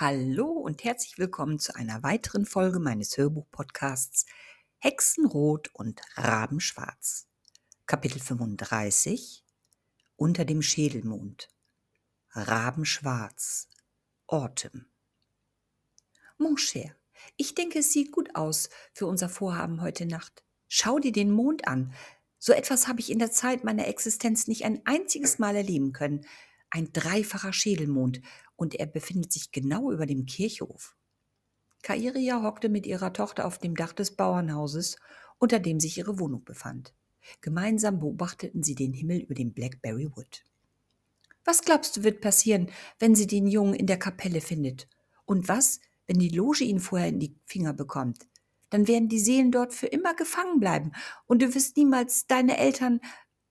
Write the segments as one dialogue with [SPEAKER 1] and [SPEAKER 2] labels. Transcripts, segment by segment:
[SPEAKER 1] Hallo und herzlich willkommen zu einer weiteren Folge meines Hörbuch-Podcasts Hexenrot und Rabenschwarz. Kapitel 35 Unter dem Schädelmond. Rabenschwarz. Autumn. Mon cher, ich denke, es sieht gut aus für unser Vorhaben heute Nacht. Schau dir den Mond an. So etwas habe ich in der Zeit meiner Existenz nicht ein einziges Mal erleben können. Ein dreifacher Schädelmond und er befindet sich genau über dem Kirchhof. Kairia hockte mit ihrer Tochter auf dem Dach des Bauernhauses, unter dem sich ihre Wohnung befand. Gemeinsam beobachteten sie den Himmel über dem Blackberry Wood. Was glaubst du, wird passieren, wenn sie den Jungen in der Kapelle findet? Und was, wenn die Loge ihn vorher in die Finger bekommt? Dann werden die Seelen dort für immer gefangen bleiben und du wirst niemals deine Eltern,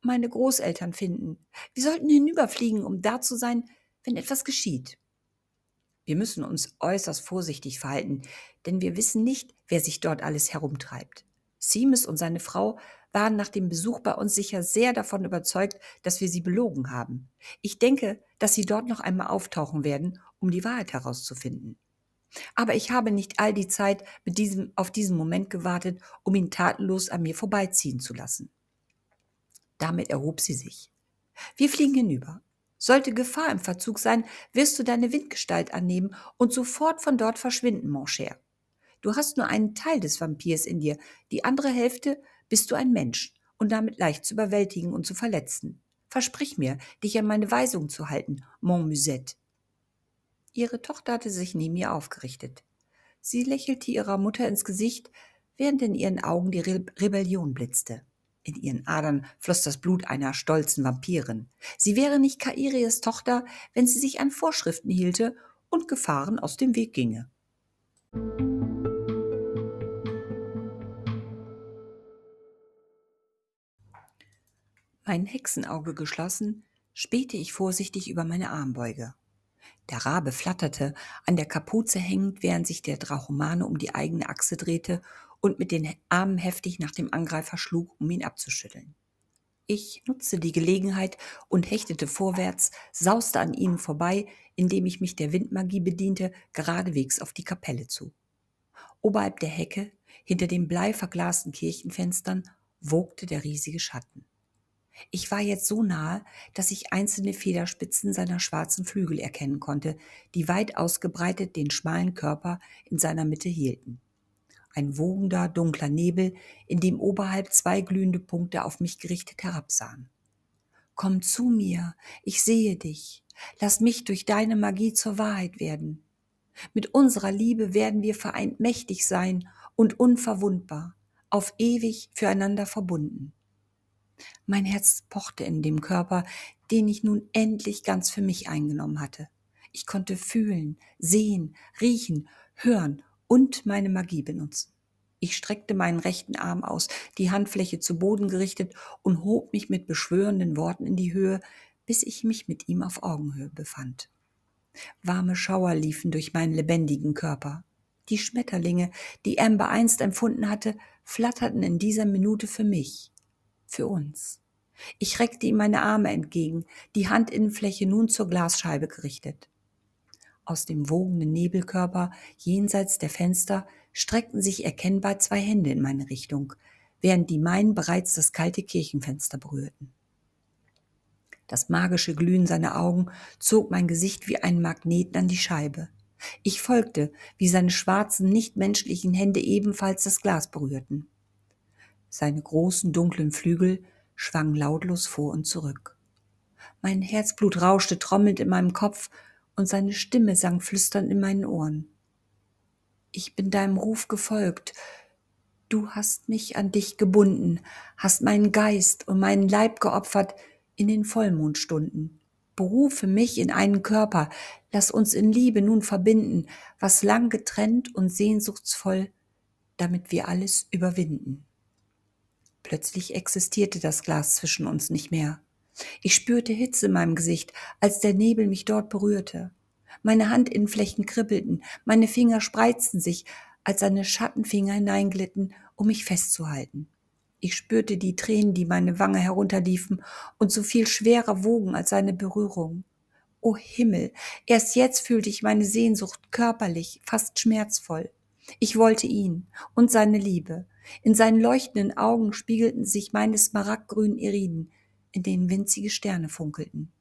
[SPEAKER 1] meine Großeltern finden. Wir sollten hinüberfliegen, um da zu sein, wenn etwas geschieht. Wir müssen uns äußerst vorsichtig verhalten, denn wir wissen nicht, wer sich dort alles herumtreibt. Seamus und seine Frau waren nach dem Besuch bei uns sicher sehr davon überzeugt, dass wir sie belogen haben. Ich denke, dass sie dort noch einmal auftauchen werden, um die Wahrheit herauszufinden. Aber ich habe nicht all die Zeit mit diesem, auf diesen Moment gewartet, um ihn tatenlos an mir vorbeiziehen zu lassen. Damit erhob sie sich. Wir fliegen hinüber. Sollte Gefahr im Verzug sein, wirst du deine Windgestalt annehmen und sofort von dort verschwinden, mon cher. Du hast nur einen Teil des Vampirs in dir, die andere Hälfte bist du ein Mensch und damit leicht zu überwältigen und zu verletzen. Versprich mir, dich an meine Weisung zu halten, mon Musette. Ihre Tochter hatte sich neben ihr aufgerichtet. Sie lächelte ihrer Mutter ins Gesicht, während in ihren Augen die Re Rebellion blitzte. In ihren Adern floss das Blut einer stolzen Vampirin. Sie wäre nicht Kairies Tochter, wenn sie sich an Vorschriften hielte und Gefahren aus dem Weg ginge. Mein Hexenauge geschlossen, spähte ich vorsichtig über meine Armbeuge. Der Rabe flatterte, an der Kapuze hängend, während sich der Drachomane um die eigene Achse drehte und mit den Armen heftig nach dem Angreifer schlug, um ihn abzuschütteln. Ich nutzte die Gelegenheit und hechtete vorwärts, sauste an ihnen vorbei, indem ich mich der Windmagie bediente, geradewegs auf die Kapelle zu. Oberhalb der Hecke, hinter den bleiverglasten Kirchenfenstern, wogte der riesige Schatten. Ich war jetzt so nahe, dass ich einzelne Federspitzen seiner schwarzen Flügel erkennen konnte, die weit ausgebreitet den schmalen Körper in seiner Mitte hielten ein wogender, dunkler Nebel, in dem oberhalb zwei glühende Punkte auf mich gerichtet herabsahen. Komm zu mir, ich sehe dich, lass mich durch deine Magie zur Wahrheit werden. Mit unserer Liebe werden wir vereint mächtig sein und unverwundbar, auf ewig füreinander verbunden. Mein Herz pochte in dem Körper, den ich nun endlich ganz für mich eingenommen hatte. Ich konnte fühlen, sehen, riechen, hören und meine Magie benutzen. Ich streckte meinen rechten Arm aus, die Handfläche zu Boden gerichtet und hob mich mit beschwörenden Worten in die Höhe, bis ich mich mit ihm auf Augenhöhe befand. Warme Schauer liefen durch meinen lebendigen Körper. Die Schmetterlinge, die Amber einst empfunden hatte, flatterten in dieser Minute für mich, für uns. Ich reckte ihm meine Arme entgegen, die Handinnenfläche nun zur Glasscheibe gerichtet. Aus dem wogenden Nebelkörper jenseits der Fenster streckten sich erkennbar zwei Hände in meine Richtung, während die meinen bereits das kalte Kirchenfenster berührten. Das magische Glühen seiner Augen zog mein Gesicht wie ein Magneten an die Scheibe. Ich folgte, wie seine schwarzen, nichtmenschlichen Hände ebenfalls das Glas berührten. Seine großen, dunklen Flügel schwangen lautlos vor und zurück. Mein Herzblut rauschte trommelnd in meinem Kopf und seine Stimme sang flüsternd in meinen Ohren. Ich bin deinem Ruf gefolgt. Du hast mich an dich gebunden, hast meinen Geist und meinen Leib geopfert in den Vollmondstunden. Berufe mich in einen Körper, lass uns in Liebe nun verbinden, was lang getrennt und sehnsuchtsvoll, damit wir alles überwinden. Plötzlich existierte das Glas zwischen uns nicht mehr. Ich spürte Hitze in meinem Gesicht, als der Nebel mich dort berührte. Meine Handinnenflächen kribbelten, meine Finger spreizten sich, als seine Schattenfinger hineinglitten, um mich festzuhalten. Ich spürte die Tränen, die meine Wange herunterliefen und so viel schwerer wogen als seine Berührung. O Himmel, erst jetzt fühlte ich meine Sehnsucht körperlich, fast schmerzvoll. Ich wollte ihn und seine Liebe. In seinen leuchtenden Augen spiegelten sich meine smaragdgrünen Iriden, in denen winzige Sterne funkelten.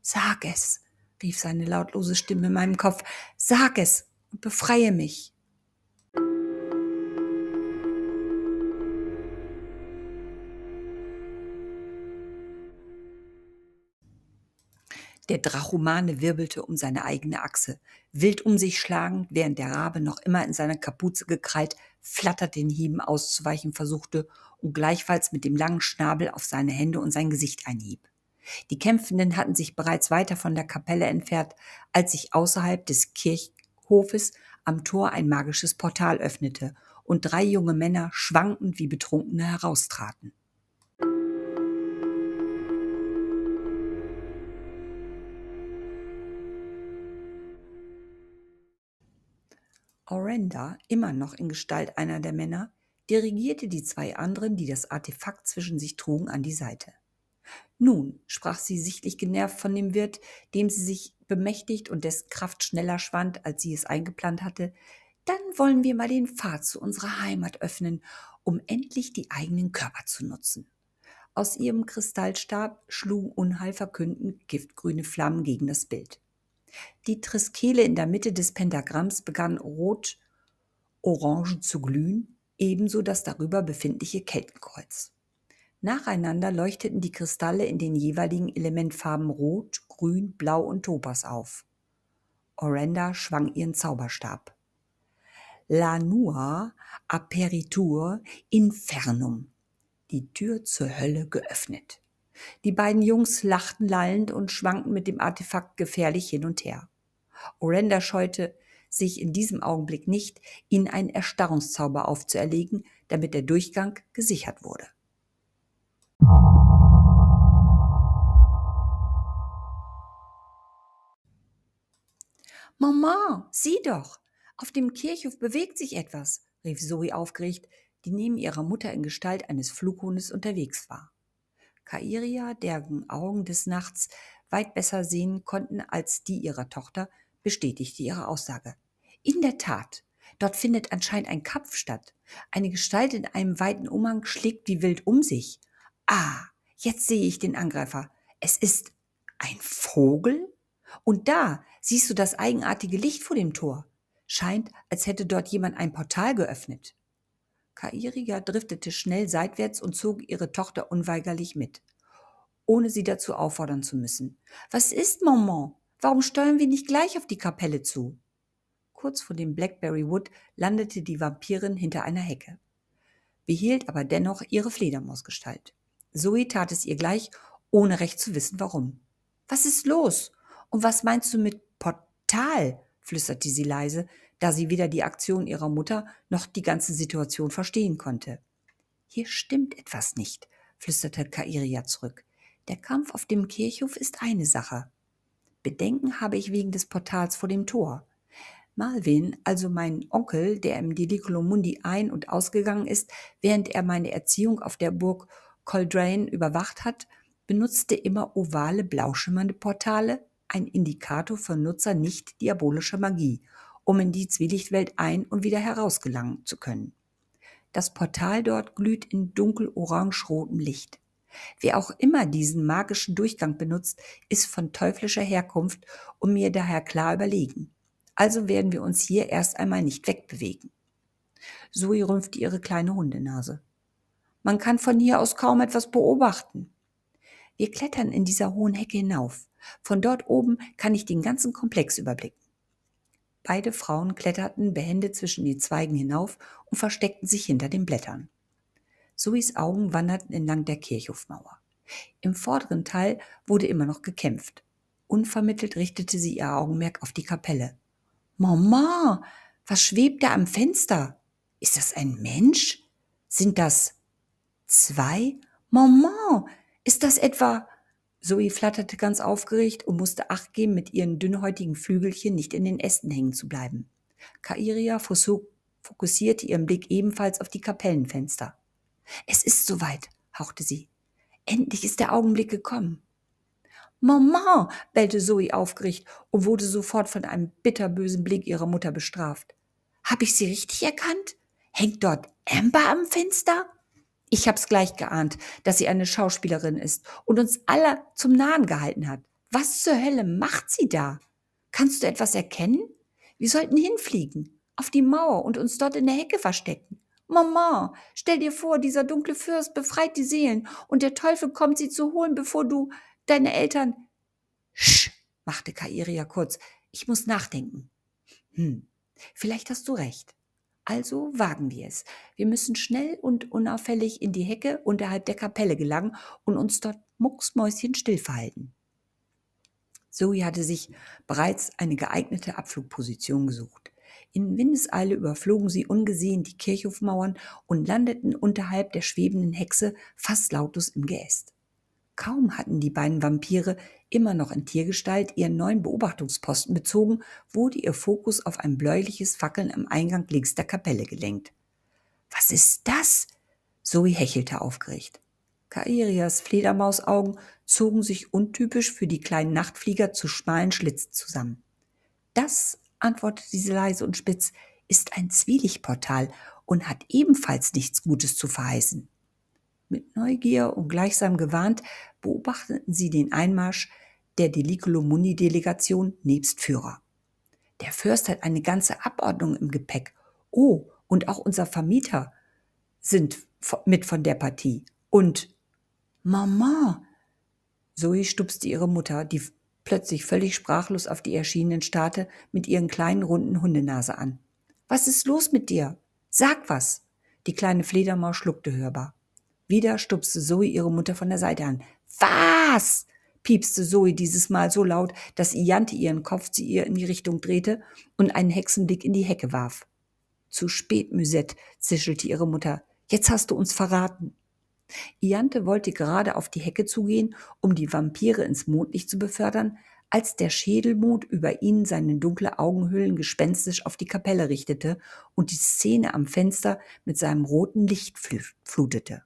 [SPEAKER 1] Sag es, rief seine lautlose Stimme in meinem Kopf, sag es und befreie mich. Der Drachomane wirbelte um seine eigene Achse, wild um sich schlagend, während der Rabe noch immer in seiner Kapuze gekrallt, flattert den Hieben auszuweichen versuchte und gleichfalls mit dem langen Schnabel auf seine Hände und sein Gesicht einhieb. Die Kämpfenden hatten sich bereits weiter von der Kapelle entfernt, als sich außerhalb des Kirchhofes am Tor ein magisches Portal öffnete und drei junge Männer schwankend wie Betrunkene heraustraten. Orenda, immer noch in Gestalt einer der Männer, dirigierte die zwei anderen, die das Artefakt zwischen sich trugen, an die Seite. Nun, sprach sie sichtlich genervt von dem Wirt, dem sie sich bemächtigt und dessen Kraft schneller schwand, als sie es eingeplant hatte, dann wollen wir mal den Pfad zu unserer Heimat öffnen, um endlich die eigenen Körper zu nutzen. Aus ihrem Kristallstab schlugen unheilverkündend giftgrüne Flammen gegen das Bild. Die Triskele in der Mitte des Pentagramms begann rot-orange zu glühen, ebenso das darüber befindliche Kettenkreuz. Nacheinander leuchteten die Kristalle in den jeweiligen Elementfarben Rot, Grün, Blau und Topas auf. Orenda schwang ihren Zauberstab. La Nua Aperitur Infernum. Die Tür zur Hölle geöffnet. Die beiden Jungs lachten lallend und schwankten mit dem Artefakt gefährlich hin und her. Orenda scheute sich in diesem Augenblick nicht, ihnen einen Erstarrungszauber aufzuerlegen, damit der Durchgang gesichert wurde. Mama, sieh doch! Auf dem Kirchhof bewegt sich etwas, rief Zoe aufgeregt, die neben ihrer Mutter in Gestalt eines Flughundes unterwegs war. Kairia, deren Augen des Nachts weit besser sehen konnten als die ihrer Tochter, bestätigte ihre Aussage. In der Tat, dort findet anscheinend ein Kampf statt. Eine Gestalt in einem weiten Umhang schlägt wie wild um sich. Ah, jetzt sehe ich den Angreifer. Es ist ein Vogel? Und da siehst du das eigenartige Licht vor dem Tor. Scheint, als hätte dort jemand ein Portal geöffnet. Kairiga driftete schnell seitwärts und zog ihre Tochter unweigerlich mit, ohne sie dazu auffordern zu müssen. Was ist, Maman? Warum steuern wir nicht gleich auf die Kapelle zu? Kurz vor dem Blackberry Wood landete die Vampirin hinter einer Hecke, behielt aber dennoch ihre Fledermausgestalt. Zoe tat es ihr gleich, ohne recht zu wissen, warum. Was ist los? Und was meinst du mit Portal? flüsterte sie leise, da sie weder die Aktion ihrer Mutter noch die ganze Situation verstehen konnte. Hier stimmt etwas nicht, flüsterte Kairia zurück. Der Kampf auf dem Kirchhof ist eine Sache. Bedenken habe ich wegen des Portals vor dem Tor. Malvin, also mein Onkel, der im Deliculo Mundi ein- und ausgegangen ist, während er meine Erziehung auf der Burg Coldrain überwacht hat, benutzte immer ovale, blauschimmernde Portale, ein Indikator für Nutzer nicht diabolischer Magie um in die Zwielichtwelt ein- und wieder herausgelangen zu können. Das Portal dort glüht in dunkel-orange-rotem Licht. Wer auch immer diesen magischen Durchgang benutzt, ist von teuflischer Herkunft und mir daher klar überlegen. Also werden wir uns hier erst einmal nicht wegbewegen. Zoe rümpfte ihre kleine Hundenase. Man kann von hier aus kaum etwas beobachten. Wir klettern in dieser hohen Hecke hinauf. Von dort oben kann ich den ganzen Komplex überblicken. Beide Frauen kletterten behende zwischen die Zweigen hinauf und versteckten sich hinter den Blättern. Zoes Augen wanderten entlang der Kirchhofmauer. Im vorderen Teil wurde immer noch gekämpft. Unvermittelt richtete sie ihr Augenmerk auf die Kapelle. Mama, was schwebt da am Fenster? Ist das ein Mensch? Sind das zwei? Mama, ist das etwa Zoe flatterte ganz aufgeregt und musste Acht geben, mit ihren dünnhäutigen Flügelchen nicht in den Ästen hängen zu bleiben. Kairia fokussierte ihren Blick ebenfalls auf die Kapellenfenster. Es ist soweit, hauchte sie. Endlich ist der Augenblick gekommen. Mama, bellte Zoe aufgeregt und wurde sofort von einem bitterbösen Blick ihrer Mutter bestraft. Hab ich sie richtig erkannt? Hängt dort Amber am Fenster? Ich hab's gleich geahnt, dass sie eine Schauspielerin ist und uns alle zum Nahen gehalten hat. Was zur Hölle macht sie da? Kannst du etwas erkennen? Wir sollten hinfliegen, auf die Mauer und uns dort in der Hecke verstecken. Mama, stell dir vor, dieser dunkle Fürst befreit die Seelen und der Teufel kommt sie zu holen, bevor du deine Eltern. Sch, machte Kairia kurz. Ich muss nachdenken. Hm, vielleicht hast du recht. Also wagen wir es. Wir müssen schnell und unauffällig in die Hecke unterhalb der Kapelle gelangen und uns dort mucksmäuschenstill verhalten. Zoe hatte sich bereits eine geeignete Abflugposition gesucht. In Windeseile überflogen sie ungesehen die Kirchhofmauern und landeten unterhalb der schwebenden Hexe fast lautlos im Geäst. Kaum hatten die beiden Vampire immer noch in Tiergestalt ihren neuen Beobachtungsposten bezogen, wurde ihr Fokus auf ein bläuliches Fackeln am Eingang links der Kapelle gelenkt. Was ist das? Zoe hechelte aufgeregt. Kairias Fledermausaugen zogen sich untypisch für die kleinen Nachtflieger zu schmalen Schlitzen zusammen. Das, antwortete sie leise und spitz, ist ein Zwielichtportal und hat ebenfalls nichts Gutes zu verheißen. Mit Neugier und gleichsam gewarnt beobachteten sie den Einmarsch der Deliculo Mundi Delegation nebst Führer. Der Fürst hat eine ganze Abordnung im Gepäck. Oh, und auch unser Vermieter sind mit von der Partie. Und Mama! Zoe stupste ihre Mutter, die plötzlich völlig sprachlos auf die Erschienenen starrte, mit ihren kleinen runden Hundenase an. Was ist los mit dir? Sag was! Die kleine Fledermaus schluckte hörbar. Wieder stupste Zoe ihre Mutter von der Seite an. Was? piepste Zoe dieses Mal so laut, dass Iante ihren Kopf zu ihr in die Richtung drehte und einen Hexenblick in die Hecke warf. Zu spät, Musette, zischelte ihre Mutter. Jetzt hast du uns verraten. Iante wollte gerade auf die Hecke zugehen, um die Vampire ins Mondlicht zu befördern, als der Schädelmond über ihnen seine dunkle Augenhöhlen gespenstisch auf die Kapelle richtete und die Szene am Fenster mit seinem roten Licht flutete.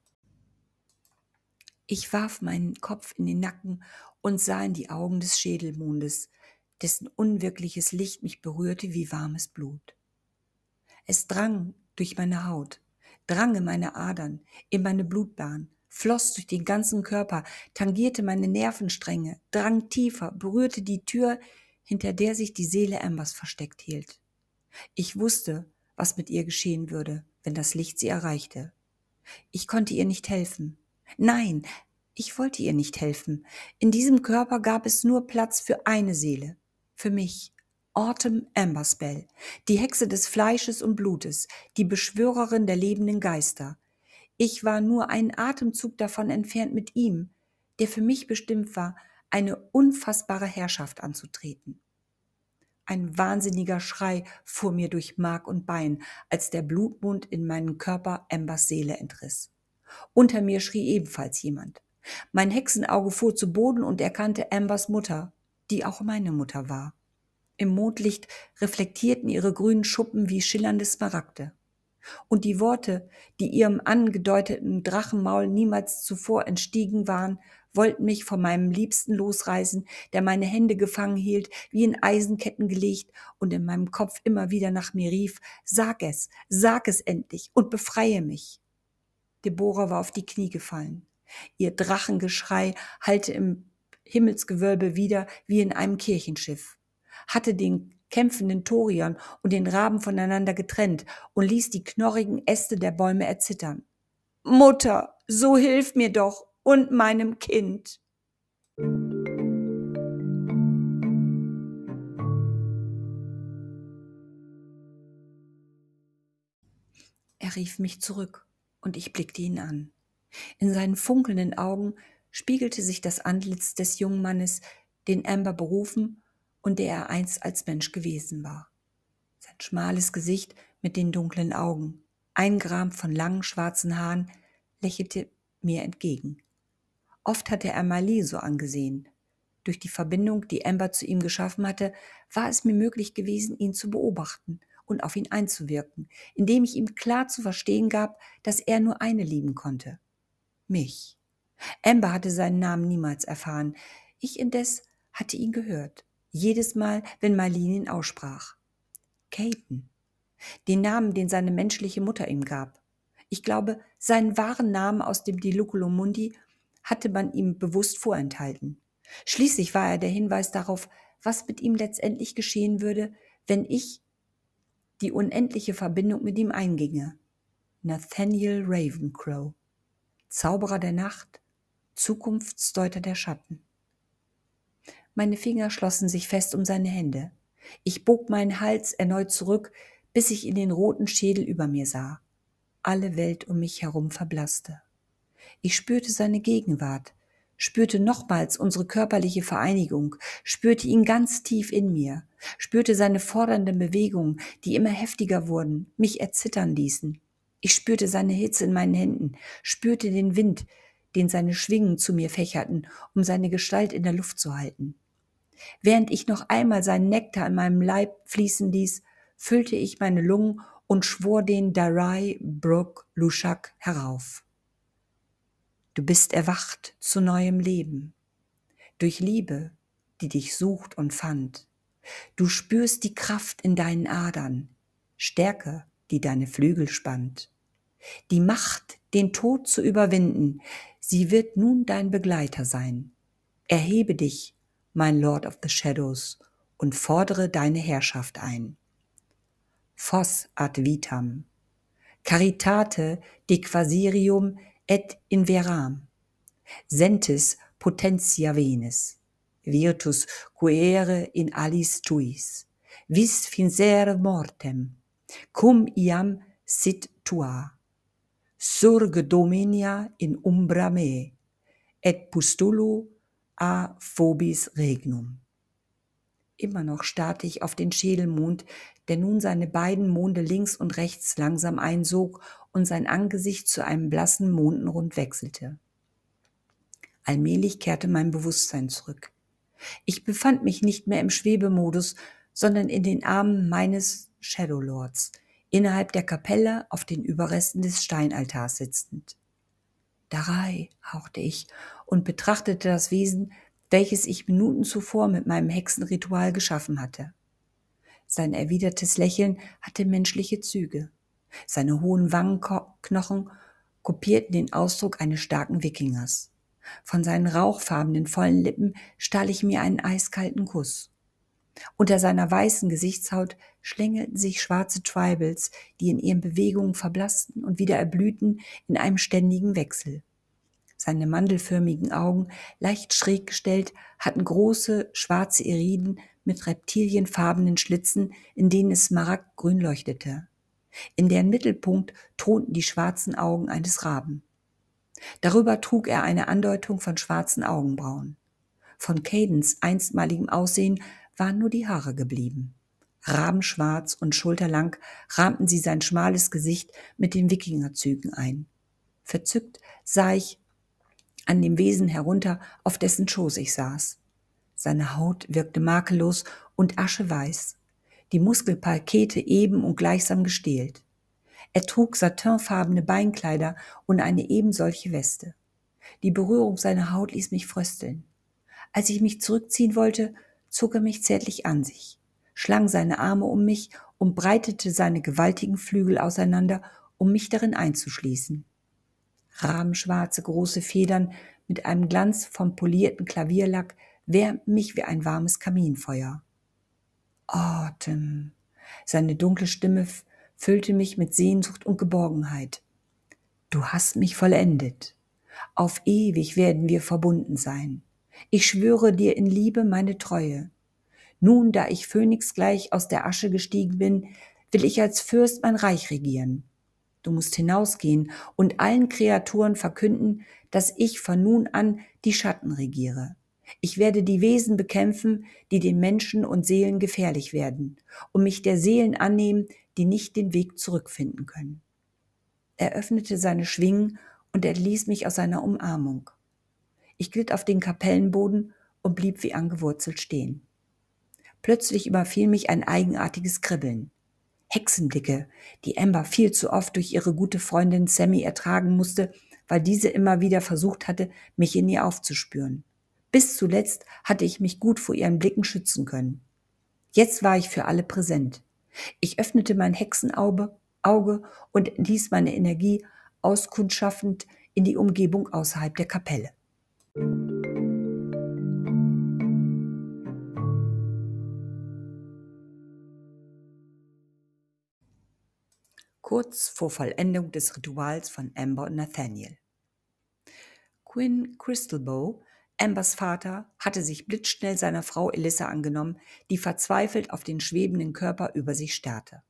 [SPEAKER 1] Ich warf meinen Kopf in den Nacken und sah in die Augen des Schädelmondes, dessen unwirkliches Licht mich berührte wie warmes Blut. Es drang durch meine Haut, drang in meine Adern, in meine Blutbahn, floss durch den ganzen Körper, tangierte meine Nervenstränge, drang tiefer, berührte die Tür, hinter der sich die Seele Ambers versteckt hielt. Ich wusste, was mit ihr geschehen würde, wenn das Licht sie erreichte. Ich konnte ihr nicht helfen. Nein, ich wollte ihr nicht helfen. In diesem Körper gab es nur Platz für eine Seele, für mich. Autumn Amberspell, die Hexe des Fleisches und Blutes, die Beschwörerin der lebenden Geister. Ich war nur einen Atemzug davon entfernt mit ihm, der für mich bestimmt war, eine unfassbare Herrschaft anzutreten. Ein wahnsinniger Schrei fuhr mir durch Mark und Bein, als der Blutmund in meinen Körper Ambers Seele entriss. Unter mir schrie ebenfalls jemand. Mein Hexenauge fuhr zu Boden und erkannte Ambers Mutter, die auch meine Mutter war. Im Mondlicht reflektierten ihre grünen Schuppen wie schillernde Smaragde. Und die Worte, die ihrem angedeuteten Drachenmaul niemals zuvor entstiegen waren, wollten mich von meinem Liebsten losreißen, der meine Hände gefangen hielt, wie in Eisenketten gelegt und in meinem Kopf immer wieder nach mir rief, sag es, sag es endlich und befreie mich. Deborah war auf die Knie gefallen. Ihr Drachengeschrei hallte im Himmelsgewölbe wieder wie in einem Kirchenschiff, hatte den kämpfenden Torion und den Raben voneinander getrennt und ließ die knorrigen Äste der Bäume erzittern. Mutter, so hilf mir doch und meinem Kind. Er rief mich zurück und ich blickte ihn an. In seinen funkelnden Augen spiegelte sich das Antlitz des jungen Mannes, den Amber berufen und der er einst als Mensch gewesen war. Sein schmales Gesicht mit den dunklen Augen, eingerahmt von langen schwarzen Haaren, lächelte mir entgegen. Oft hatte er Marley so angesehen. Durch die Verbindung, die Amber zu ihm geschaffen hatte, war es mir möglich gewesen, ihn zu beobachten und auf ihn einzuwirken, indem ich ihm klar zu verstehen gab, dass er nur eine lieben konnte, mich. Amber hatte seinen Namen niemals erfahren, Ich indes hatte ihn gehört, jedes Mal, wenn Marlene ihn aussprach. Caton, den Namen, den seine menschliche Mutter ihm gab. Ich glaube, seinen wahren Namen aus dem Diluculo Mundi hatte man ihm bewusst vorenthalten. Schließlich war er der Hinweis darauf, was mit ihm letztendlich geschehen würde, wenn ich die unendliche Verbindung mit ihm einginge. Nathaniel Ravencrow, Zauberer der Nacht, Zukunftsdeuter der Schatten. Meine Finger schlossen sich fest um seine Hände. Ich bog meinen Hals erneut zurück, bis ich in den roten Schädel über mir sah. Alle Welt um mich herum verblasste. Ich spürte seine Gegenwart, spürte nochmals unsere körperliche Vereinigung, spürte ihn ganz tief in mir, spürte seine fordernden Bewegungen, die immer heftiger wurden, mich erzittern ließen. Ich spürte seine Hitze in meinen Händen, spürte den Wind, den seine Schwingen zu mir fächerten, um seine Gestalt in der Luft zu halten. Während ich noch einmal seinen Nektar in meinem Leib fließen ließ, füllte ich meine Lungen und schwor den Darai Brook Lushak herauf. Du bist erwacht zu neuem Leben. Durch Liebe, die dich sucht und fand. Du spürst die Kraft in deinen Adern, Stärke, die deine Flügel spannt. Die Macht, den Tod zu überwinden, sie wird nun dein Begleiter sein. Erhebe dich, mein Lord of the Shadows, und fordere deine Herrschaft ein. Fos ad vitam. Caritate de quasirium et in veram. Sentis potentia venis. Virtus quere in alis tuis. Vis finsere mortem. Cum iam sit tua. Surge dominia in umbra me. Et pustulo a phobis regnum. Immer noch starrte ich auf den Schädelmond, der nun seine beiden Monde links und rechts langsam einsog und sein Angesicht zu einem blassen Mondenrund wechselte. Allmählich kehrte mein Bewusstsein zurück. Ich befand mich nicht mehr im Schwebemodus, sondern in den Armen meines Shadow Lords, innerhalb der Kapelle auf den Überresten des Steinaltars sitzend. Darei, hauchte ich und betrachtete das Wesen, welches ich Minuten zuvor mit meinem Hexenritual geschaffen hatte. Sein erwidertes Lächeln hatte menschliche Züge. Seine hohen Wangenknochen kopierten den Ausdruck eines starken Wikingers. Von seinen rauchfarbenen, vollen Lippen stahl ich mir einen eiskalten Kuss. Unter seiner weißen Gesichtshaut schlängelten sich schwarze Tribals, die in ihren Bewegungen verblassten und wieder erblühten in einem ständigen Wechsel. Seine mandelförmigen Augen, leicht schräg gestellt, hatten große schwarze Iriden mit reptilienfarbenen Schlitzen, in denen es smaragdgrün leuchtete. In deren Mittelpunkt thronten die schwarzen Augen eines Raben. Darüber trug er eine Andeutung von schwarzen Augenbrauen. Von Cadens einstmaligem Aussehen waren nur die Haare geblieben. Rabenschwarz und schulterlang rahmten sie sein schmales Gesicht mit den Wikingerzügen ein. Verzückt sah ich an dem Wesen herunter, auf dessen Schoß ich saß. Seine Haut wirkte makellos und ascheweiß die Muskelpakete eben und gleichsam gestählt. Er trug satinfarbene Beinkleider und eine ebensolche Weste. Die Berührung seiner Haut ließ mich frösteln. Als ich mich zurückziehen wollte, zog er mich zärtlich an sich, schlang seine Arme um mich und breitete seine gewaltigen Flügel auseinander, um mich darin einzuschließen. Rahmenschwarze große Federn mit einem Glanz vom polierten Klavierlack wärmten mich wie ein warmes Kaminfeuer. Atem. Seine dunkle Stimme füllte mich mit Sehnsucht und Geborgenheit. Du hast mich vollendet. Auf ewig werden wir verbunden sein. Ich schwöre dir in Liebe meine Treue. Nun, da ich Phönix gleich aus der Asche gestiegen bin, will ich als Fürst mein Reich regieren. Du musst hinausgehen und allen Kreaturen verkünden, dass ich von nun an die Schatten regiere. Ich werde die Wesen bekämpfen, die den Menschen und Seelen gefährlich werden, und mich der Seelen annehmen, die nicht den Weg zurückfinden können. Er öffnete seine Schwingen und entließ mich aus seiner Umarmung. Ich glitt auf den Kapellenboden und blieb wie angewurzelt stehen. Plötzlich überfiel mich ein eigenartiges Kribbeln. Hexenblicke, die Amber viel zu oft durch ihre gute Freundin Sammy ertragen musste, weil diese immer wieder versucht hatte, mich in ihr aufzuspüren Bis zuletzt hatte ich mich gut vor ihren Blicken schützen können. Jetzt war ich für alle präsent. Ich öffnete mein Hexenauge Auge und ließ meine Energie auskundschaffend in die Umgebung außerhalb der Kapelle. Kurz vor Vollendung des Rituals von Amber und Nathaniel. Quinn Crystalbow Ambers Vater hatte sich blitzschnell seiner Frau Elissa angenommen, die verzweifelt auf den schwebenden Körper über sich starrte.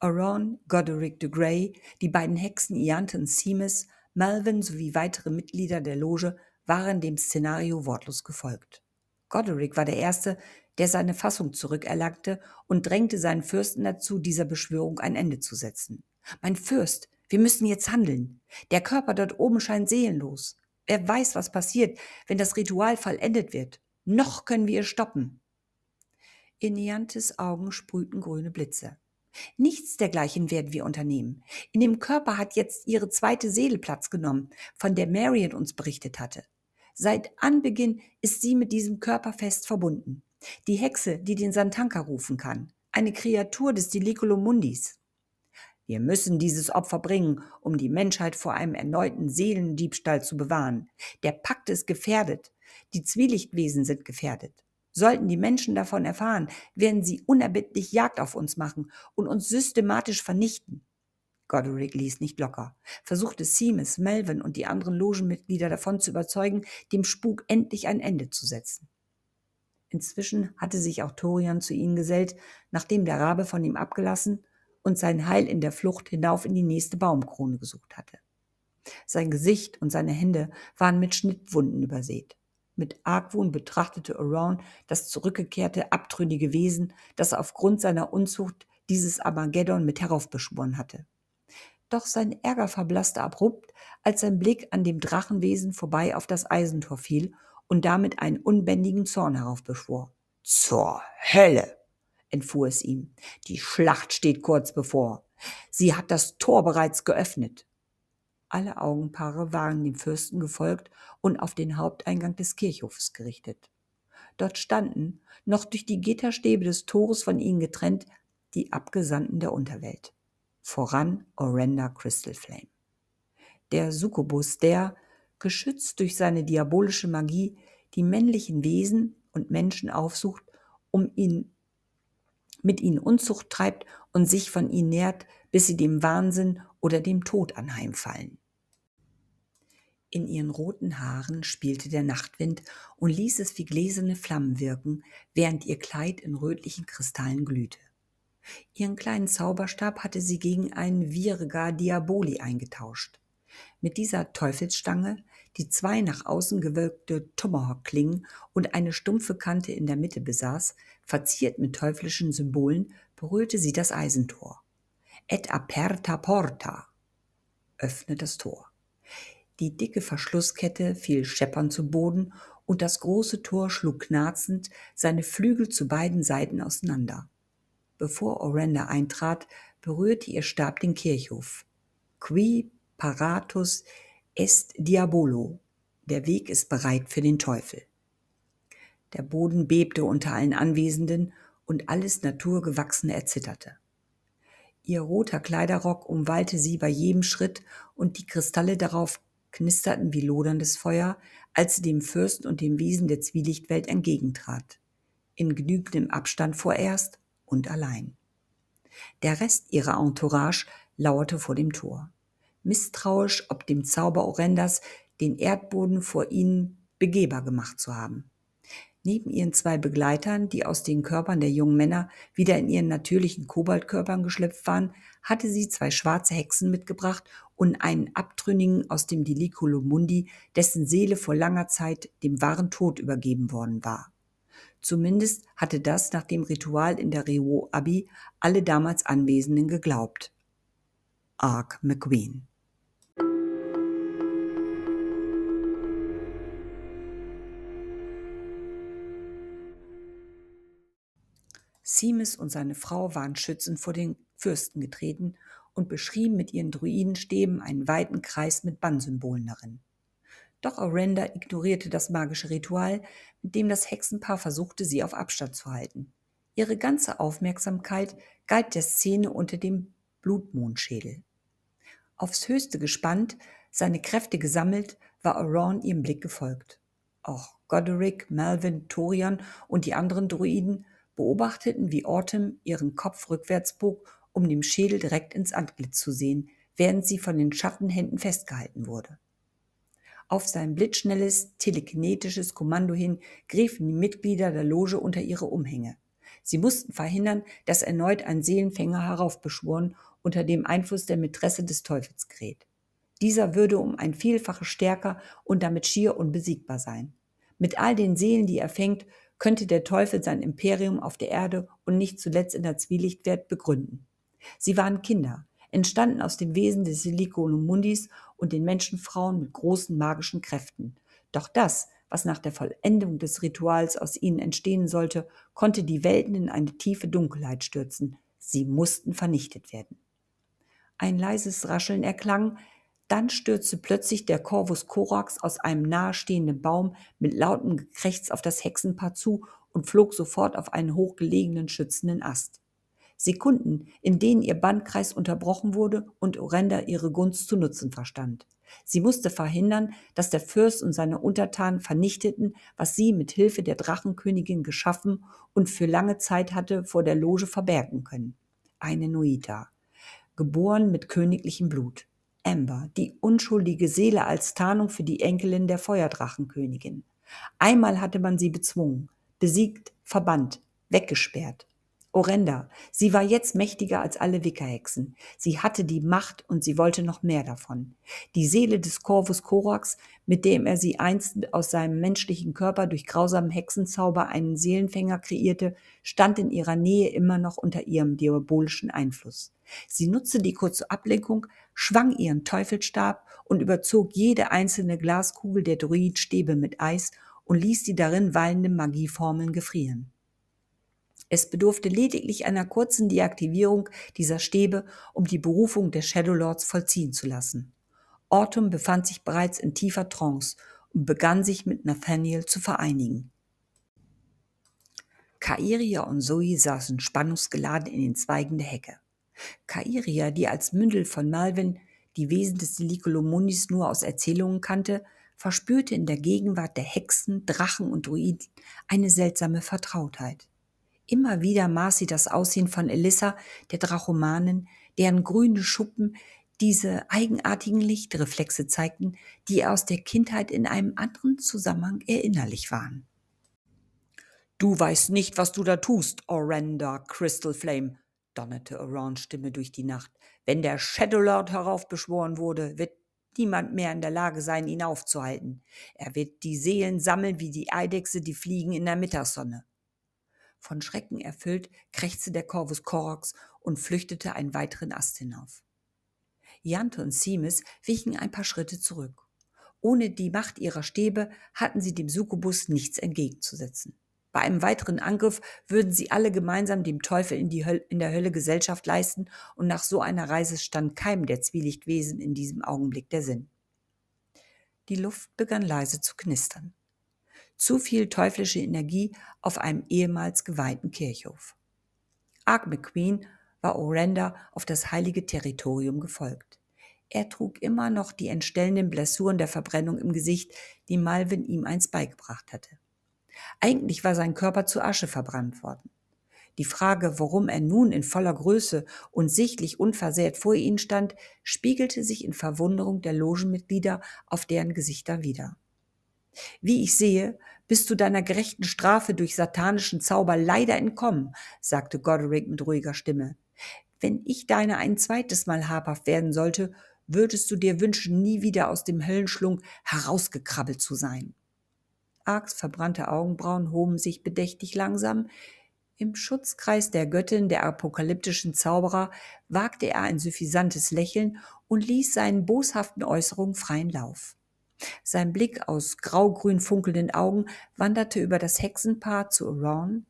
[SPEAKER 1] Aron, Goderic de Grey, die beiden Hexen Iante und Seamus, Melvin sowie weitere Mitglieder der Loge waren dem Szenario wortlos gefolgt. Goderic war der Erste, der seine Fassung zurückerlangte und drängte seinen Fürsten dazu, dieser Beschwörung ein Ende zu setzen. Mein Fürst, wir müssen jetzt handeln. Der Körper dort oben scheint seelenlos. Wer weiß, was passiert, wenn das Ritual vollendet wird. Noch können wir es stoppen. In Niantes Augen sprühten grüne Blitze. Nichts dergleichen werden wir unternehmen. In dem Körper hat jetzt ihre zweite Seele Platz genommen, von der Marion uns berichtet hatte. Seit Anbeginn ist sie mit diesem Körper fest verbunden. Die Hexe, die den Santanka rufen kann. Eine Kreatur des Diliculumundis. Wir müssen dieses Opfer bringen, um die Menschheit vor einem erneuten Seelendiebstahl zu bewahren. Der Pakt ist gefährdet. Die Zwielichtwesen sind gefährdet. Sollten die Menschen davon erfahren, werden sie unerbittlich Jagd auf uns machen und uns systematisch vernichten. Goderic ließ nicht locker, versuchte Seamus, Melvin und die anderen Logenmitglieder davon zu überzeugen, dem Spuk endlich ein Ende zu setzen. Inzwischen hatte sich auch Torian zu ihnen gesellt, nachdem der Rabe von ihm abgelassen und sein Heil in der Flucht hinauf in die nächste Baumkrone gesucht hatte. Sein Gesicht und seine Hände waren mit Schnittwunden übersät. Mit Argwohn betrachtete Around das zurückgekehrte, abtrünnige Wesen, das aufgrund seiner Unzucht dieses Armageddon mit heraufbeschworen hatte. Doch sein Ärger verblasste abrupt, als sein Blick an dem Drachenwesen vorbei auf das Eisentor fiel und damit einen unbändigen Zorn heraufbeschwor. Zur Hölle! Entfuhr es ihm. Die Schlacht steht kurz bevor. Sie hat das Tor bereits geöffnet. Alle Augenpaare waren dem Fürsten gefolgt und auf den Haupteingang des Kirchhofes gerichtet. Dort standen, noch durch die Gitterstäbe des Tores von ihnen getrennt, die Abgesandten der Unterwelt. Voran Orenda Crystal Flame. Der Succubus, der, geschützt durch seine diabolische Magie, die männlichen Wesen und Menschen aufsucht, um ihn mit ihnen Unzucht treibt und sich von ihnen nährt, bis sie dem Wahnsinn oder dem Tod anheimfallen. In ihren roten Haaren spielte der Nachtwind und ließ es wie gläserne Flammen wirken, während ihr Kleid in rötlichen Kristallen glühte. Ihren kleinen Zauberstab hatte sie gegen einen Virga Diaboli eingetauscht. Mit dieser Teufelsstange, die zwei nach außen gewölkte Tomahawk-Klingen und eine stumpfe Kante in der Mitte besaß, verziert mit teuflischen Symbolen, berührte sie das Eisentor. Et aperta porta. Öffne das Tor. Die dicke Verschlusskette fiel scheppernd zu Boden und das große Tor schlug knarzend seine Flügel zu beiden Seiten auseinander. Bevor Orenda eintrat, berührte ihr Stab den Kirchhof. Qui paratus est diabolo. Der Weg ist bereit für den Teufel. Der Boden bebte unter allen Anwesenden und alles Naturgewachsene erzitterte. Ihr roter Kleiderrock umwallte sie bei jedem Schritt und die Kristalle darauf knisterten wie loderndes Feuer, als sie dem Fürsten und dem Wesen der Zwielichtwelt entgegentrat. In genügendem Abstand vorerst und allein. Der Rest ihrer Entourage lauerte vor dem Tor. Misstrauisch, ob dem Zauber Orendas den Erdboden vor ihnen begehbar gemacht zu haben. Neben ihren zwei Begleitern, die aus den Körpern der jungen Männer wieder in ihren natürlichen Kobaltkörpern geschlüpft waren, hatte sie zwei schwarze Hexen mitgebracht und einen Abtrünnigen aus dem Deliculo Mundi, dessen Seele vor langer Zeit dem wahren Tod übergeben worden war. Zumindest hatte das nach dem Ritual in der Rio Abbey alle damals Anwesenden geglaubt. Ark McQueen Seamus und seine Frau waren schützend vor den Fürsten getreten und beschrieben mit ihren Druidenstäben einen weiten Kreis mit Bannsymbolen darin. Doch Orenda ignorierte das magische Ritual, mit dem das Hexenpaar versuchte, sie auf Abstand zu halten. Ihre ganze Aufmerksamkeit galt der Szene unter dem Blutmondschädel. Aufs Höchste gespannt, seine Kräfte gesammelt, war Aron ihrem Blick gefolgt. Auch Goderic, Melvin, Torian und die anderen Druiden beobachteten, wie Autumn ihren Kopf rückwärts bog, um dem Schädel direkt ins Antlitz zu sehen, während sie von den Schattenhänden festgehalten wurde. Auf sein blitzschnelles, telekinetisches Kommando hin griffen die Mitglieder der Loge unter ihre Umhänge. Sie mussten verhindern, dass erneut ein Seelenfänger heraufbeschworen unter dem Einfluss der Mätresse des Teufels gerät. Dieser würde um ein Vielfaches stärker und damit schier unbesiegbar sein. Mit all den Seelen, die er fängt, könnte der Teufel sein Imperium auf der Erde und nicht zuletzt in der Zwielichtwelt begründen. Sie waren Kinder, entstanden aus dem Wesen des Siliconumundis und den Menschenfrauen mit großen magischen Kräften. Doch das, was nach der Vollendung des Rituals aus ihnen entstehen sollte, konnte die Welten in eine tiefe Dunkelheit stürzen. Sie mussten vernichtet werden. Ein leises Rascheln erklang, dann stürzte plötzlich der Corvus Corax aus einem nahestehenden Baum mit lautem Gekrächz auf das Hexenpaar zu und flog sofort auf einen hochgelegenen schützenden Ast. Sekunden, in denen ihr Bandkreis unterbrochen wurde und Orenda ihre Gunst zu nutzen verstand. Sie musste verhindern, dass der Fürst und seine Untertanen vernichteten, was sie mit Hilfe der Drachenkönigin geschaffen und für lange Zeit hatte vor der Loge verbergen können. Eine Noita, geboren mit königlichem Blut. Amber, die unschuldige Seele als Tarnung für die Enkelin der Feuerdrachenkönigin. Einmal hatte man sie bezwungen, besiegt, verbannt, weggesperrt. Orenda, sie war jetzt mächtiger als alle Wickerhexen. Sie hatte die Macht und sie wollte noch mehr davon. Die Seele des Corvus Corax, mit dem er sie einst aus seinem menschlichen Körper durch grausamen Hexenzauber einen Seelenfänger kreierte, stand in ihrer Nähe immer noch unter ihrem diabolischen Einfluss. Sie nutzte die kurze Ablenkung, schwang ihren Teufelstab und überzog jede einzelne Glaskugel der Druidstäbe mit Eis und ließ die darin weilenden Magieformeln gefrieren. Es bedurfte lediglich einer kurzen Deaktivierung dieser Stäbe, um die Berufung der Shadowlords vollziehen zu lassen. Autumn befand sich bereits in tiefer Trance und begann sich mit Nathaniel zu vereinigen. Kairia und Zoe saßen spannungsgeladen in den Zweigen der Hecke. Kairia, die als Mündel von Malvin die Wesen des Silicolomundis nur aus Erzählungen kannte, verspürte in der Gegenwart der Hexen, Drachen und Druiden eine seltsame Vertrautheit. Immer wieder maß sie das Aussehen von Elissa, der Drachomanin, deren grüne Schuppen diese eigenartigen Lichtreflexe zeigten, die aus der Kindheit in einem anderen Zusammenhang erinnerlich waren. Du weißt nicht, was du da tust, Orenda Crystal Flame, donnerte Orans Stimme durch die Nacht. Wenn der Shadowlord heraufbeschworen wurde, wird niemand mehr in der Lage sein, ihn aufzuhalten. Er wird die Seelen sammeln wie die Eidechse die Fliegen in der Mittagssonne. Von Schrecken erfüllt, krächzte der Corvus Corax und flüchtete einen weiteren Ast hinauf. Jante und Simis wichen ein paar Schritte zurück. Ohne die Macht ihrer Stäbe hatten sie dem Succubus nichts entgegenzusetzen. Bei einem weiteren Angriff würden sie alle gemeinsam dem Teufel in, in der Hölle Gesellschaft leisten und nach so einer Reise stand keinem der Zwielichtwesen in diesem Augenblick der Sinn. Die Luft begann leise zu knistern zu viel teuflische Energie auf einem ehemals geweihten Kirchhof. Ark McQueen war Orenda auf das heilige Territorium gefolgt. Er trug immer noch die entstellenden Blessuren der Verbrennung im Gesicht, die Malvin ihm einst beigebracht hatte. Eigentlich war sein Körper zu Asche verbrannt worden. Die Frage, warum er nun in voller Größe und sichtlich unversehrt vor ihnen stand, spiegelte sich in Verwunderung der Logenmitglieder auf deren Gesichter wider. Wie ich sehe, bist du deiner gerechten Strafe durch satanischen Zauber leider entkommen, sagte Goderic mit ruhiger Stimme. Wenn ich deiner ein zweites Mal habhaft werden sollte, würdest du dir wünschen, nie wieder aus dem Höllenschlung herausgekrabbelt zu sein. Arks verbrannte Augenbrauen hoben sich bedächtig langsam. Im Schutzkreis der Göttin der apokalyptischen Zauberer wagte er ein suffisantes Lächeln und ließ seinen boshaften Äußerungen freien Lauf. Sein Blick aus graugrün funkelnden Augen wanderte über das Hexenpaar zu Aron,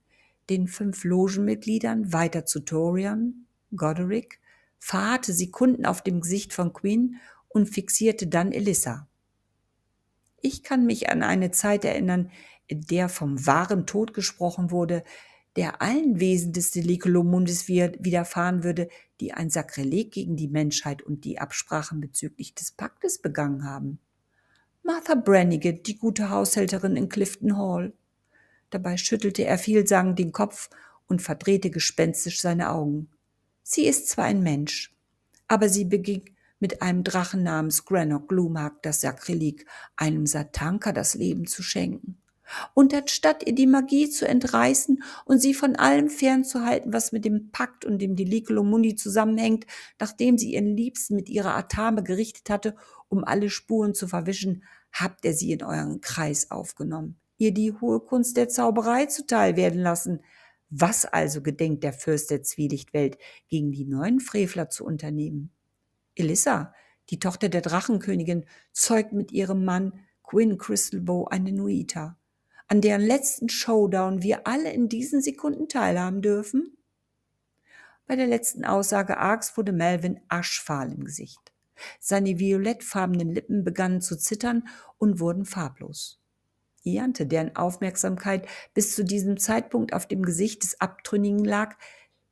[SPEAKER 1] den fünf Logenmitgliedern, weiter zu Torian, Goderic, verharrte Sekunden auf dem Gesicht von Queen und fixierte dann Elissa. Ich kann mich an eine Zeit erinnern, in der vom wahren Tod gesprochen wurde, der allen Wesen des Deliculomundis widerfahren würde, die ein Sakrileg gegen die Menschheit und die Absprachen bezüglich des Paktes begangen haben. Martha Brannigan, die gute Haushälterin in Clifton Hall. Dabei schüttelte er vielsagend den Kopf und verdrehte gespenstisch seine Augen. Sie ist zwar ein Mensch, aber sie beging mit einem Drachen namens Grannock Gloomhack das Sakrileg, einem Satanka das Leben zu schenken. Und anstatt ihr die Magie zu entreißen und sie von allem fernzuhalten, was mit dem Pakt und dem Deliculo Mundi zusammenhängt, nachdem sie ihren Liebsten mit ihrer Atame gerichtet hatte, um alle Spuren zu verwischen, habt ihr sie in euren Kreis aufgenommen, ihr die hohe Kunst der Zauberei zuteil werden lassen. Was also gedenkt der Fürst der Zwielichtwelt gegen die neuen Frevler zu unternehmen? Elissa, die Tochter der Drachenkönigin, zeugt mit ihrem Mann Quinn Crystalbow eine Nuita, an deren letzten Showdown wir alle in diesen Sekunden teilhaben dürfen? Bei der letzten Aussage Arks wurde Melvin aschfahl im Gesicht. Seine violettfarbenen Lippen begannen zu zittern und wurden farblos. Iante, deren Aufmerksamkeit bis zu diesem Zeitpunkt auf dem Gesicht des Abtrünnigen lag,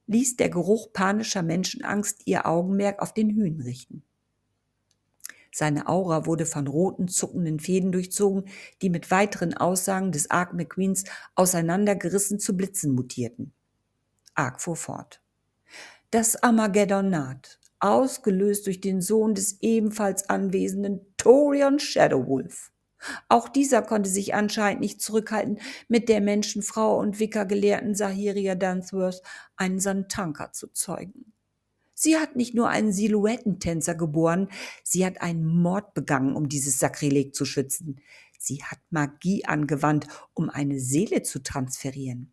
[SPEAKER 1] ließ der Geruch panischer Menschenangst ihr Augenmerk auf den Hühn richten. Seine Aura wurde von roten, zuckenden Fäden durchzogen, die mit weiteren Aussagen des Ark McQueens auseinandergerissen zu Blitzen mutierten. Ark fuhr fort. Das Armageddon naht, ausgelöst durch den Sohn des ebenfalls anwesenden Torion Shadowwolf. Auch dieser konnte sich anscheinend nicht zurückhalten, mit der Menschenfrau und Wickergelehrten Sahiria Dunsworth einen Santanka zu zeugen. Sie hat nicht nur einen Silhouettentänzer geboren, sie hat einen Mord begangen, um dieses Sakrileg zu schützen. Sie hat Magie angewandt, um eine Seele zu transferieren.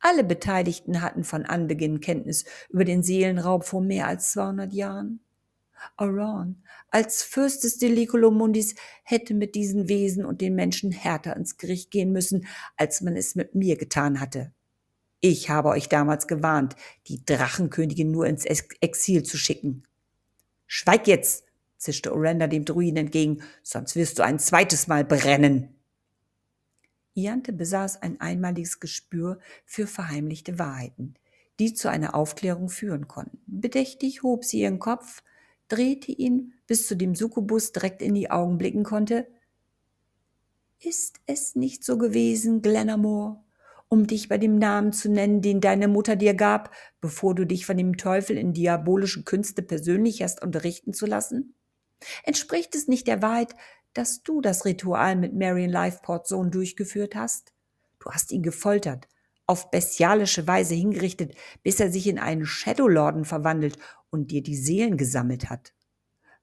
[SPEAKER 1] Alle Beteiligten hatten von Anbeginn Kenntnis über den Seelenraub vor mehr als 200 Jahren. Aron als Fürst des Deliculomundis hätte mit diesen Wesen und den Menschen härter ins Gericht gehen müssen, als man es mit mir getan hatte. Ich habe euch damals gewarnt, die Drachenkönigin nur ins Exil zu schicken. Schweig jetzt, zischte Orenda dem Druiden entgegen, sonst wirst du ein zweites Mal brennen. Iante besaß ein einmaliges Gespür für verheimlichte Wahrheiten, die zu einer Aufklärung führen konnten. Bedächtig hob sie ihren Kopf, drehte ihn, bis zu dem Succubus direkt in die Augen blicken konnte. Ist es nicht so gewesen, Glenamore, um dich bei dem Namen zu nennen, den deine Mutter dir gab, bevor du dich von dem Teufel in diabolischen Künste persönlich hast unterrichten zu lassen? Entspricht es nicht der Wahrheit, dass du das Ritual mit Marion Lifeports Sohn durchgeführt hast? Du hast ihn gefoltert, auf bestialische Weise hingerichtet, bis er sich in einen Shadowlorden verwandelt und dir die Seelen gesammelt hat.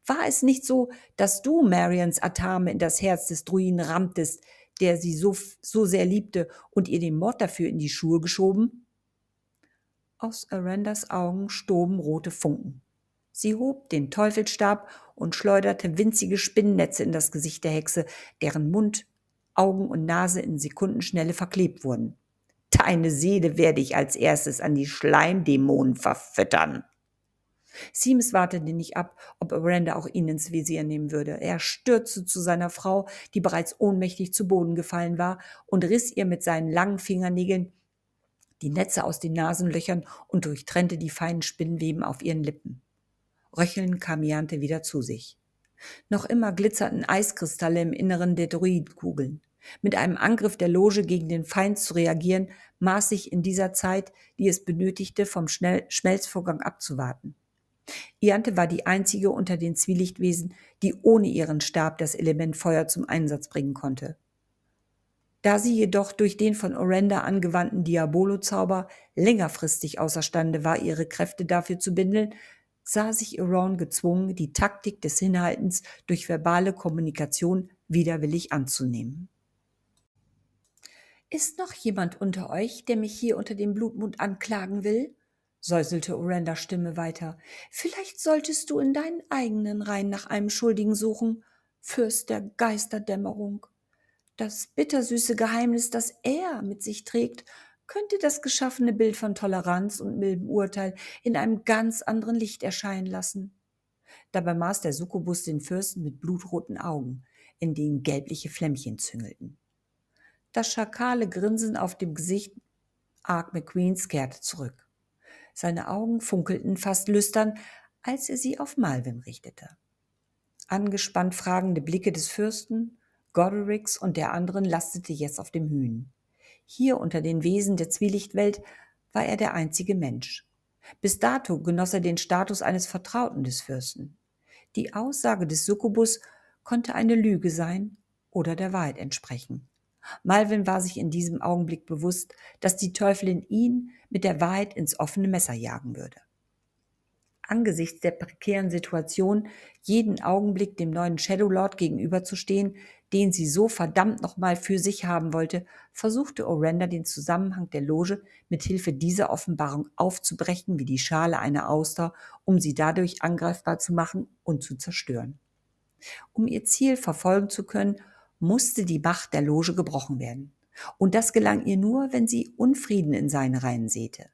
[SPEAKER 1] War es nicht so, dass du Marians Atame in das Herz des Druiden rammtest, der sie so, so sehr liebte und ihr den Mord dafür in die Schuhe geschoben? Aus Arandas Augen stoben rote Funken. Sie hob den Teufelstab und schleuderte winzige Spinnennetze in das Gesicht der Hexe, deren Mund, Augen und Nase in Sekundenschnelle verklebt wurden. Deine Seele werde ich als erstes an die Schleimdämonen verfüttern. Seamus wartete nicht ab, ob Aranda auch ihn ins Visier nehmen würde. Er stürzte zu seiner Frau, die bereits ohnmächtig zu Boden gefallen war, und riss ihr mit seinen langen Fingernägeln die Netze aus den Nasenlöchern und durchtrennte die feinen Spinnweben auf ihren Lippen. Röchelnd kam Jante wieder zu sich. Noch immer glitzerten Eiskristalle im Inneren der Druidkugeln. Mit einem Angriff der Loge gegen den Feind zu reagieren, maß sich in dieser Zeit, die es benötigte, vom Schnell Schmelzvorgang abzuwarten. Iante war die einzige unter den Zwielichtwesen, die ohne ihren Stab das Element Feuer zum Einsatz bringen konnte. Da sie jedoch durch den von Orenda angewandten Diabolo-Zauber längerfristig außerstande war, ihre Kräfte dafür zu bündeln, sah sich Iran gezwungen, die Taktik des Hinhaltens durch verbale Kommunikation widerwillig anzunehmen. Ist noch jemand unter euch, der mich hier unter dem Blutmund anklagen will? säuselte Orandas Stimme weiter. Vielleicht solltest du in deinen eigenen Reihen nach einem Schuldigen suchen, Fürst der Geisterdämmerung. Das bittersüße Geheimnis, das er mit sich trägt, könnte das geschaffene Bild von Toleranz und mildem Urteil in einem ganz anderen Licht erscheinen lassen. Dabei maß der Succubus den Fürsten mit blutroten Augen. in denen gelbliche Flämmchen züngelten. Das schakale Grinsen auf dem Gesicht Ark McQueens kehrte zurück. Seine Augen funkelten fast lüstern, als er sie auf Malvin richtete. Angespannt fragende Blicke des Fürsten, Godericks und der anderen lastete jetzt auf dem Hühn. Hier unter den Wesen der Zwielichtwelt war er der einzige Mensch. Bis dato genoss er den Status eines Vertrauten des Fürsten. Die Aussage des Succubus konnte eine Lüge sein oder der Wahrheit entsprechen. Malvin war sich in diesem Augenblick bewusst, dass die Teufelin ihn mit der Wahrheit ins offene Messer jagen würde. Angesichts der prekären Situation, jeden Augenblick dem neuen Shadow Lord gegenüberzustehen, den sie so verdammt nochmal für sich haben wollte, versuchte Orenda den Zusammenhang der Loge mit Hilfe dieser Offenbarung aufzubrechen wie die Schale einer Auster, um sie dadurch angreifbar zu machen und zu zerstören. Um ihr Ziel verfolgen zu können, musste die Macht der Loge gebrochen werden. Und das gelang ihr nur, wenn sie Unfrieden in seine Reihen säte.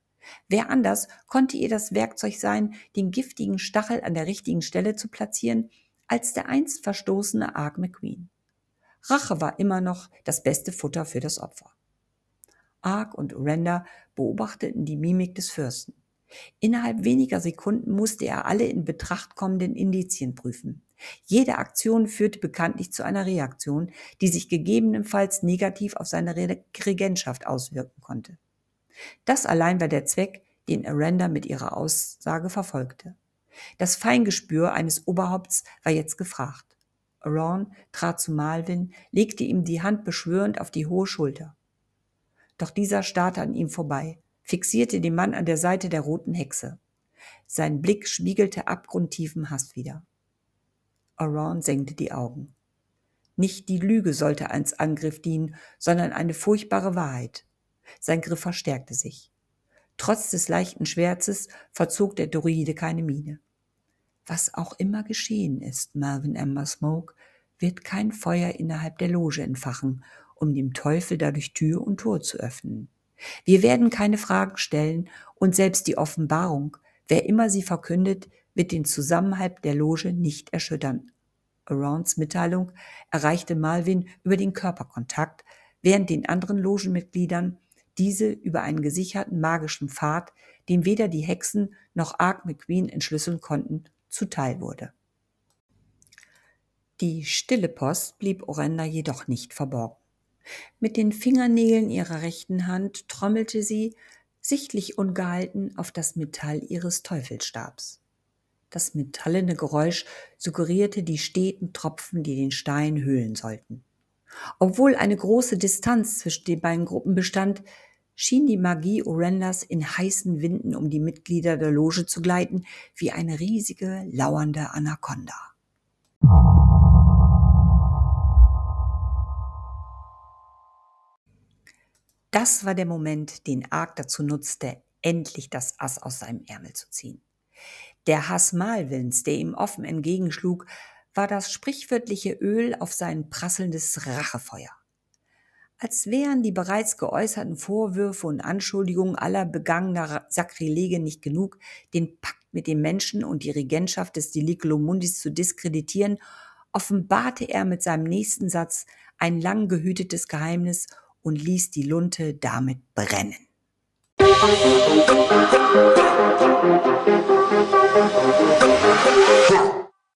[SPEAKER 1] Wer anders konnte ihr das Werkzeug sein, den giftigen Stachel an der richtigen Stelle zu platzieren, als der einst verstoßene Ark McQueen. Rache war immer noch das beste Futter für das Opfer. Ark und Urenda beobachteten die Mimik des Fürsten. Innerhalb weniger Sekunden musste er alle in Betracht kommenden Indizien prüfen. Jede Aktion führte bekanntlich zu einer Reaktion, die sich gegebenenfalls negativ auf seine Regentschaft auswirken konnte. Das allein war der Zweck, den Aranda mit ihrer Aussage verfolgte. Das Feingespür eines Oberhaupts war jetzt gefragt. Ron trat zu Malvin, legte ihm die Hand beschwörend auf die hohe Schulter. Doch dieser starrte an ihm vorbei, fixierte den Mann an der Seite der roten Hexe. Sein Blick spiegelte abgrundtiefen Hass wider. Aron senkte die Augen. Nicht die Lüge sollte als Angriff dienen, sondern eine furchtbare Wahrheit. Sein Griff verstärkte sich. Trotz des leichten Schwärzes verzog der Druide keine Miene. Was auch immer geschehen ist, Marvin Ember Smoke, wird kein Feuer innerhalb der Loge entfachen, um dem Teufel dadurch Tür und Tor zu öffnen. Wir werden keine Fragen stellen und selbst die Offenbarung, wer immer sie verkündet, wird den Zusammenhalt der Loge nicht erschüttern. Arounds Mitteilung erreichte Malvin über den Körperkontakt, während den anderen Logenmitgliedern diese über einen gesicherten magischen Pfad, den weder die Hexen noch Ark McQueen entschlüsseln konnten, zuteil wurde. Die stille Post blieb Orenda jedoch nicht verborgen. Mit den Fingernägeln ihrer rechten Hand trommelte sie, sichtlich ungehalten, auf das Metall ihres Teufelstabs. Das metallene Geräusch suggerierte die steten Tropfen, die den Stein höhlen sollten. Obwohl eine große Distanz zwischen den beiden Gruppen bestand, schien die Magie Orendas in heißen Winden um die Mitglieder der Loge zu gleiten, wie eine riesige, lauernde Anaconda. Das war der Moment, den Ark dazu nutzte, endlich das Ass aus seinem Ärmel zu ziehen. Der Hass Malvins, der ihm offen entgegenschlug, war das sprichwörtliche Öl auf sein prasselndes Rachefeuer als wären die bereits geäußerten Vorwürfe und Anschuldigungen aller begangener Sakrilege nicht genug, den Pakt mit den Menschen und die Regentschaft des Deliculo Mundis zu diskreditieren, offenbarte er mit seinem nächsten Satz ein lang gehütetes Geheimnis und ließ die Lunte damit brennen. Musik